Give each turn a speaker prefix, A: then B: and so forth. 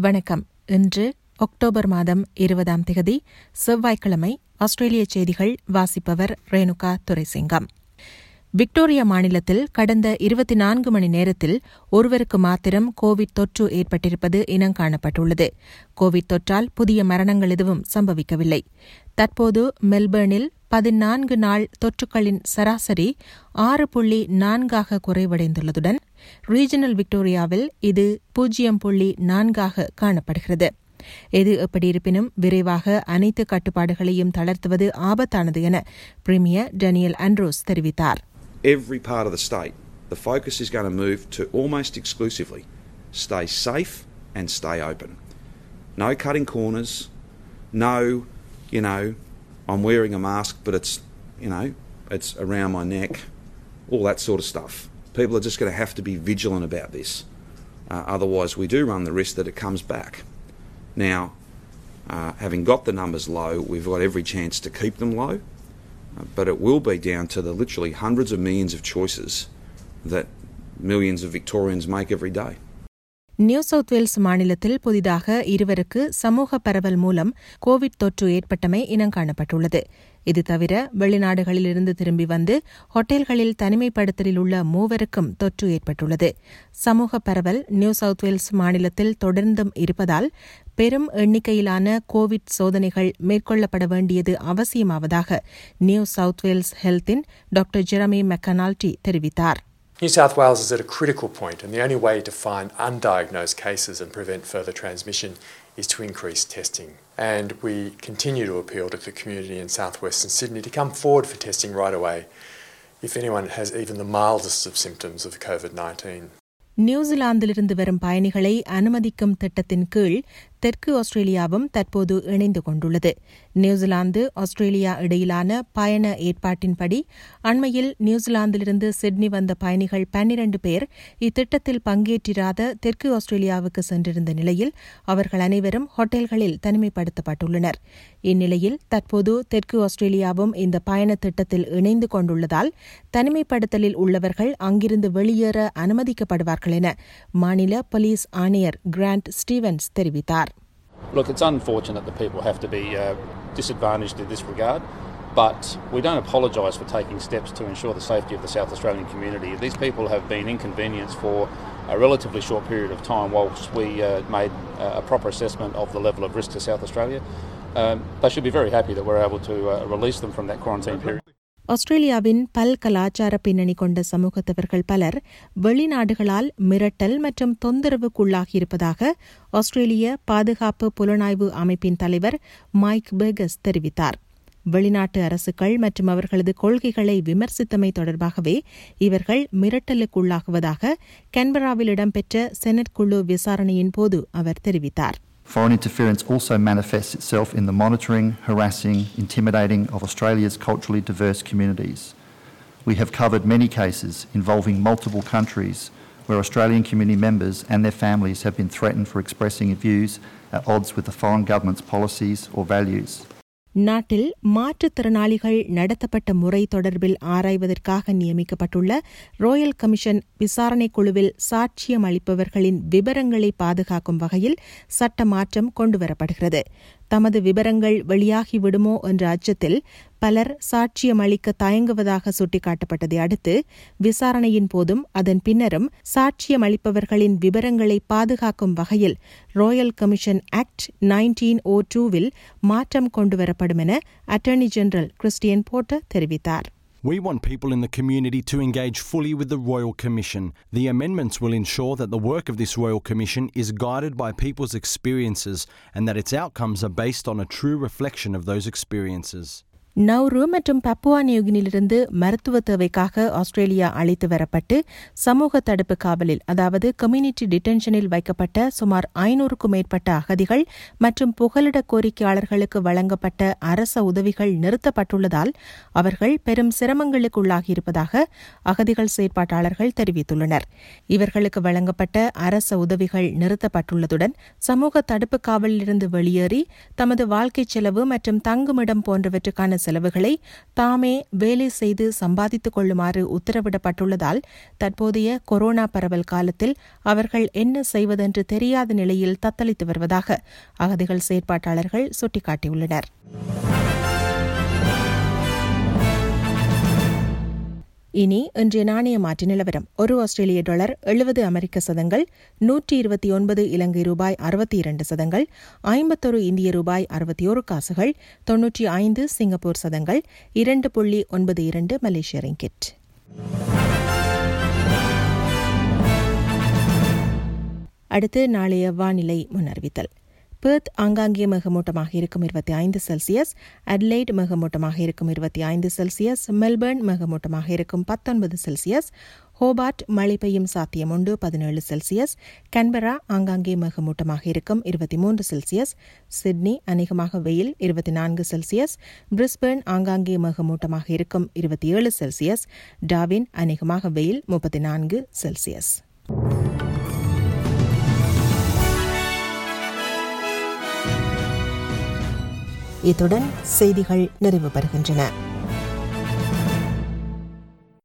A: வணக்கம். இன்று அக்டோபர் மாதம் இருபதாம் திகதி செவ்வாய்க்கிழமை ஆஸ்திரேலிய செய்திகள் வாசிப்பவர் ரேணுகா துரைசிங்கம். விக்டோரியா மாநிலத்தில் கடந்த இருபத்தி நான்கு மணி நேரத்தில் ஒருவருக்கு மாத்திரம் கோவிட் தொற்று ஏற்பட்டிருப்பது இனங்காணப்பட்டுள்ளது கோவிட் தொற்றால் புதிய மரணங்கள் எதுவும் சம்பவிக்கவில்லை. தற்போது மெல்பர்னில் பதினான்கு நாள் தொற்றுக்களின் சராசரி ஆறு புள்ளி நான்காக குறைவடைந்துள்ளதுடன் ரீஜனல் விக்டோரியாவில் இது பூஜ்ஜியம் புள்ளி நான்காக காணப்படுகிறது எது எப்படியிருப்பினும் விரைவாக அனைத்து கட்டுப்பாடுகளையும் தளர்த்துவது ஆபத்தானது என பிரிமியர் டேனியல் ஆண்ட்ரோஸ் தெரிவித்தார்
B: every part of the state, the focus is going to move to almost exclusively stay safe and stay open. No cutting corners, no, you know, I'm wearing a mask, but it's, you know, it's around my neck, all that sort of stuff. People are just going to have to be vigilant about this. Uh, otherwise, we do run the risk that it comes back. Now, uh, having got the numbers low, we've got every chance to keep them low. Uh, but it will be down to the literally hundreds of millions of choices that millions of Victorians make every day.
A: New South Wales மாநிலத்தில் புதிதாக இருவருக்கு சமூக பரவல் மூலம் Covid தொற்று ஏற்பட்டமை இனங்காணப்பட்டுள்ளது இது தவிர வெளிநாடுகளிலிருந்து திரும்பி வந்து ஹோட்டல்களில் தனிமைப்படுத்தலில் உள்ள மூவருக்கும் தொற்று ஏற்பட்டுள்ளது. சமூக பரவல் நியூ சவுத் வேல்ஸ் மாநிலத்தில் தொடர்ந்தும் இருப்பதால் பெரும் எண்ணிக்கையிலான கோவிட் சோதனைகள் மேற்கொள்ளப்பட வேண்டியது அவசியமாவதாக நியூ சவுத் வேல்ஸ் ஹெல்த்தின் டாக்டர் ஜெரமி மெக்கனால்டி தெரிவித்தார்.
C: New South Wales is at a critical point, and the only way to find undiagnosed cases and prevent further transmission is to increase testing. And we continue to appeal to the community in southwestern Sydney to come forward for testing right away if anyone has even the mildest of symptoms of COVID 19.
A: நியூசிலாந்திலிருந்து வரும் பயணிகளை அனுமதிக்கும் திட்டத்தின் கீழ் தெற்கு ஆஸ்திரேலியாவும் தற்போது இணைந்து கொண்டுள்ளது. New Zealand Australia இடையிலான பயண ஏற்பாட்டின்படி அண்மையில் நியூசிலாந்திலிருந்து சிட்னி வந்த பயணிகள் பன்னிரண்டு பேர் இத்திட்டத்தில் பங்கேற்றிராத தெற்கு ஆஸ்திரேலியாவுக்கு சென்றிருந்த நிலையில் அவர்கள் அனைவரும் ஹோட்டல்களில் தனிமைப்படுத்தப்பட்டுள்ளனர். இந்நிலையில் தற்போது தெற்கு ஆஸ்திரேலியாவும் இந்த பயண திட்டத்தில் இணைந்து கொண்டுள்ளதால் தனிமைப்படுத்தலில் உள்ளவர்கள் அங்கிருந்து வெளியேற அனுமதிக்கப்படுவார்கள் என மாநில போலீஸ் ஆணையர் கிராண்ட் ஸ்டீவன்ஸ் தெரிவித்தார்.
D: Look, it's unfortunate that people have to be uh, disadvantaged in this regard, but we don't apologise for taking steps to ensure the safety of the South Australian community. These people have been inconvenienced for a relatively short period of time whilst we uh, made uh, a proper assessment of the level of risk to South Australia. Um, they should be very happy that we're able to uh, release them from that quarantine period.
A: ஆஸ்திரேலியாவின் பல் கலாச்சார பின்னணி கொண்ட சமூகத்தவர்கள் பலர் வெளிநாடுகளால் மிரட்டல் மற்றும் தொந்தரவுக்குள்ளாகியிருப்பதாக ஆஸ்திரேலிய பாதுகாப்பு புலனாய்வு அமைப்பின் தலைவர் மைக் பெர்கஸ் தெரிவித்தார். வெளிநாட்டு அரசுகள் மற்றும் அவர்களது கொள்கைகளை விமர்சித்தமை தொடர்பாகவே இவர்கள் மிரட்டலுக்குள்ளாகுவதாக கன்பராவில் இடம்பெற்ற செனட் குழு விசாரணையின் போது அவர் தெரிவித்தார்.
E: Foreign interference also manifests itself in the monitoring, harassing, intimidating of Australia's culturally diverse communities. We have covered many cases involving multiple countries where Australian community members and their families have been threatened for expressing views at odds with the foreign government's policies or values.
A: நாட்டில் மாற்றுத்திறனாளிகள் நடத்தப்பட்ட முறை தொடர்பில் ஆராய்வதற்காக நியமிக்கப்பட்டுள்ள royal commission விசாரணைக் குழுவில் சாட்சியம் அளிப்பவர்களின் விவரங்களை பாதுகாக்கும் வகையில் சட்ட மாற்றம் கொண்டுவரப்படுகிறது. தமது விவரங்கள் வெளியாகிவிடுமோ என்ற அச்சத்தில் பலர் சாட்சியம் அளிக்க தயங்குவதாக சுட்டிக்காட்டப்பட்டதை அடுத்து விசாரணையின் போதும் அதன் பின்னரும் சாட்சியம் அளிப்பவர்களின் விவரங்களை பாதுகாக்கும் வகையில் ராயல் கமிஷன் ஆக்ட் நைன்டீன் ஓ டூவில் மாற்றம் கொண்டுவரப்படும் என அட்டர்னி ஜெனரல் கிறிஸ்டியன் போர்ட்டர் தெரிவித்தார்.
F: We want people in the community to engage fully with the Royal Commission. The amendments will ensure that the work of this Royal Commission is guided by people's experiences and that its outcomes are based on a true reflection of those experiences.
A: Nauru மற்றும் Papua நியூகினிலிருந்து மருத்துவ தேவைக்காக Australia அழைத்து வரப்பட்டு சமூக தடுப்பு காவலில் அதாவது கம்யூனிட்டி டிடென்ஷனில் வைக்கப்பட்ட சுமார் ஐநூறுக்கும் மேற்பட்ட அகதிகள் மற்றும் புகலிட கோரிக்கையாளர்களுக்கு வழங்கப்பட்ட அரச உதவிகள் நிறுத்தப்பட்டுள்ளதால் அவர்கள் பெரும் சிரமங்களுக்குள்ளாகியிருப்பதாக அகதிகள் செயற்பாட்டாளர்கள் தெரிவித்துள்ளனர். இவர்களுக்கு வழங்கப்பட்ட அரச உதவிகள் நிறுத்தப்பட்டுள்ளதுடன் சமூக தடுப்பு காவலிலிருந்து வெளியேறி தமது வாழ்க்கை செலவு மற்றும் தங்குமிடம் போன்றவற்றுக்கான செலவுகளை தாமே வேலை செய்து சம்பாதித்துக் கொள்ளுமாறு உத்தரவிடப்பட்டுள்ளதால் தற்போதைய கொரோனா பரவல் காலத்தில் அவர்கள் என்ன செய்வதென்று தெரியாத நிலையில் தத்தளித்து வருவதாக அகதிகள் செயற்பாட்டாளர்கள் சுட்டிக்காட்டியுள்ளனர். இனி இன்றைய நாணய மாற்று நிலவரம். ஒரு ஆஸ்திரேலிய டாலர் எழுபது அமெரிக்க சதங்கள் நூற்றி இருபத்தி ஒன்பது இலங்கை ரூபாய் அறுபத்தி இரண்டு சதங்கள் ஐம்பத்தொரு இந்திய ரூபாய் அறுபத்தி ஒரு காசுகள் தொன்னூற்றி ஐந்து சிங்கப்பூர் சதங்கள் இரண்டு புள்ளி ஒன்பது இரண்டு மலேசிய ரிங்கிட். அடுத்து நாளைய வானிலை முன்னறிவித்தல். பெர்த் ஆங்காங்கே மிகமூட்டமாக இருக்கும் இருபத்தி ஐந்து செல்சியஸ் அட்லைட் மிகமூட்டமாக இருக்கும் இருபத்தி ஐந்து செல்சியஸ் மெல்பர்ன் மிகமூட்டமாக இருக்கும் பத்தொன்பது செல்சியஸ் ஹோபார்ட் மழை பெய்யும் சாத்தியம் உண்டு பதினேழு செல்சியஸ் கன்பரா ஆங்காங்கே மிகமூட்டமாக இருக்கும் இருபத்தி மூன்று செல்சியஸ் சிட்னி அநேகமாக வெயில் இருபத்தி நான்கு செல்சியஸ் பிரிஸ்பேர்ன் ஆங்காங்கே மிகமூட்டமாக இருக்கும் இருபத்தி ஏழு செல்சியஸ் டாவின் அநேகமாக வெயில் முப்பத்தி நான்கு செல்சியஸ். இத்துடன் செய்திகள் நிறைவு பெறுகின்றன